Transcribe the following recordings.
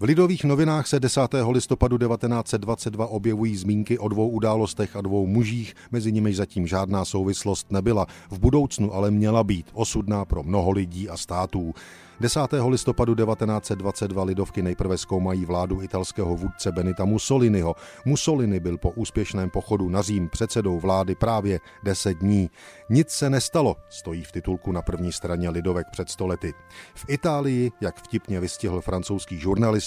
V Lidových novinách se 10. listopadu 1922 objevují zmínky o dvou událostech a dvou mužích, mezi nimi zatím žádná souvislost nebyla. V budoucnu ale měla být osudná pro mnoho lidí a států. 10. listopadu 1922 lidovky nejprve zkoumají vládu italského vůdce Benita Mussoliniho. Mussolini byl po úspěšném pochodu na Řím předsedou vlády právě 10 dní. Nic se nestalo, stojí v titulku na první straně lidovek před stolety. V Itálii, jak vtipně vystihl francouzský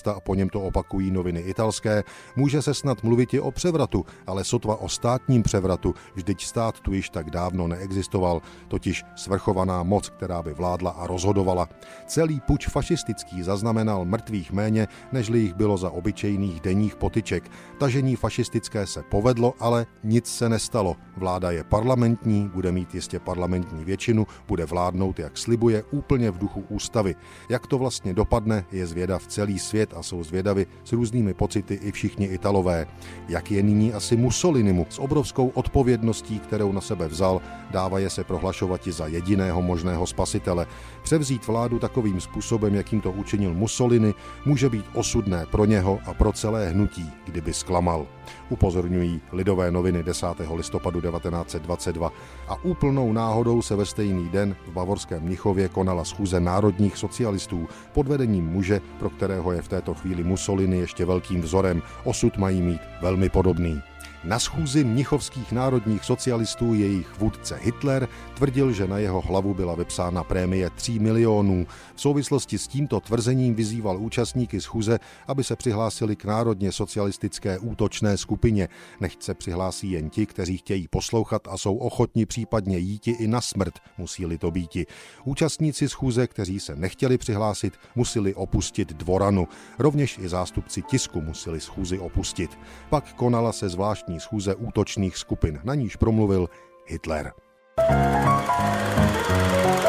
žurnalista a po něm to opakují noviny italské, může se snad mluvit i o převratu, ale sotva o státním převratu, vždyť stát tu již tak dávno neexistoval, totiž svrchovaná moc, která by vládla a rozhodovala. Celý puč fašistický zaznamenal mrtvých méně, nežli jich bylo za obyčejných denních potyček. Tažení fašistické se povedlo, ale nic se nestalo. Vláda je parlamentní, bude mít jistě parlamentní většinu, bude vládnout, jak slibuje, úplně v duchu ústavy. Jak to vlastně dopadne, je zvědav celý svět a jsou zvědavi s různými pocity i všichni Italové. Jak je nyní asi Mussolinimu s obrovskou odpovědností, kterou na sebe vzal, dává je se prohlašovat za jediného možného spasitele. Převzít vládu takovým takovým způsobem, jakým to učinil Mussolini, může být osudné pro něho a pro celé hnutí, kdyby zklamal. Upozorňují lidové noviny 10. listopadu 1922 a úplnou náhodou se ve stejný den v bavorském Mnichově konala schůze národních socialistů pod vedením muže, pro kterého je v této chvíli Mussolini ještě velkým vzorem. Osud mají mít velmi podobný. Na schůzi mnichovských národních socialistů jejich vůdce Hitler tvrdil, že na jeho hlavu byla vypsána prémie 3 milionů. V souvislosti s tímto tvrzením vyzýval účastníky schůze, aby se přihlásili k národně socialistické útočné skupině. Nechť se přihlásí jen ti, kteří chtějí poslouchat a jsou ochotni případně jíti i na smrt, musí-li to býti. Účastníci schůze, kteří se nechtěli přihlásit, museli opustit dvoranu. Rovněž i zástupci tisku museli schůzi opustit. Pak konala se zvláštní parlamentní schůze útočných skupin, na níž promluvil Hitler. Thank you.